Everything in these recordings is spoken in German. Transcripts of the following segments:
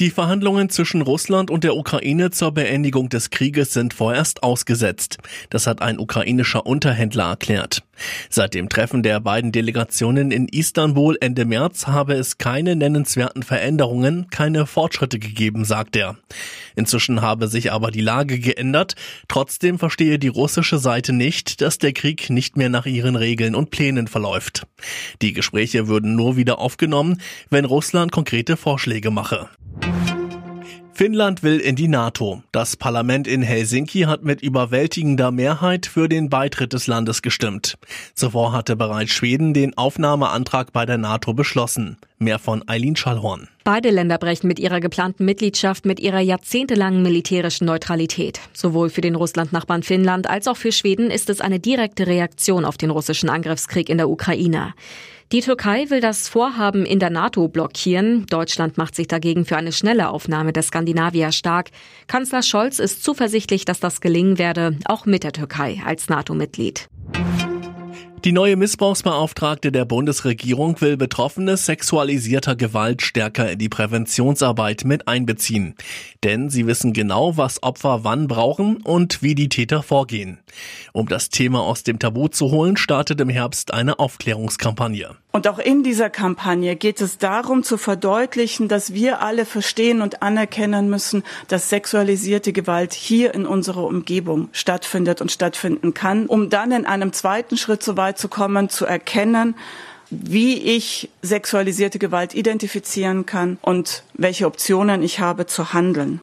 Die Verhandlungen zwischen Russland und der Ukraine zur Beendigung des Krieges sind vorerst ausgesetzt. Das hat ein ukrainischer Unterhändler erklärt. Seit dem Treffen der beiden Delegationen in Istanbul Ende März habe es keine nennenswerten Veränderungen, keine Fortschritte gegeben, sagt er. Inzwischen habe sich aber die Lage geändert. Trotzdem verstehe die russische Seite nicht, dass der Krieg nicht mehr nach ihren Regeln und Plänen verläuft. Die Gespräche würden nur wieder aufgenommen, wenn Russland konkrete Vorschläge mache. Finnland will in die NATO. Das Parlament in Helsinki hat mit überwältigender Mehrheit für den Beitritt des Landes gestimmt. Zuvor hatte bereits Schweden den Aufnahmeantrag bei der NATO beschlossen. Mehr von Eileen Schallhorn. Beide Länder brechen mit ihrer geplanten Mitgliedschaft mit ihrer jahrzehntelangen militärischen Neutralität. Sowohl für den Russlandnachbarn Finnland als auch für Schweden ist es eine direkte Reaktion auf den russischen Angriffskrieg in der Ukraine. Die Türkei will das Vorhaben in der NATO blockieren. Deutschland macht sich dagegen für eine schnelle Aufnahme der Skandinavier stark. Kanzler Scholz ist zuversichtlich, dass das gelingen werde, auch mit der Türkei als NATO-Mitglied. Die neue Missbrauchsbeauftragte der Bundesregierung will Betroffene sexualisierter Gewalt stärker in die Präventionsarbeit mit einbeziehen. Denn sie wissen genau, was Opfer wann brauchen und wie die Täter vorgehen. Um das Thema aus dem Tabu zu holen, startet im Herbst eine Aufklärungskampagne. Und auch in dieser Kampagne geht es darum zu verdeutlichen, dass wir alle verstehen und anerkennen müssen, dass sexualisierte Gewalt hier in unserer Umgebung stattfindet und stattfinden kann, um dann in einem zweiten Schritt so weit zu kommen, zu erkennen, wie ich sexualisierte Gewalt identifizieren kann und welche Optionen ich habe zu handeln.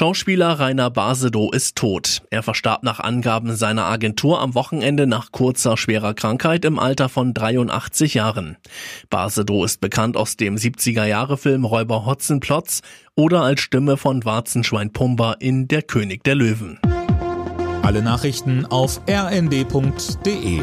Schauspieler Rainer Basedow ist tot. Er verstarb nach Angaben seiner Agentur am Wochenende nach kurzer schwerer Krankheit im Alter von 83 Jahren. Basedow ist bekannt aus dem 70er-Jahre-Film Räuber Hotzenplotz oder als Stimme von Warzenschwein Pumba in Der König der Löwen. Alle Nachrichten auf rnd.de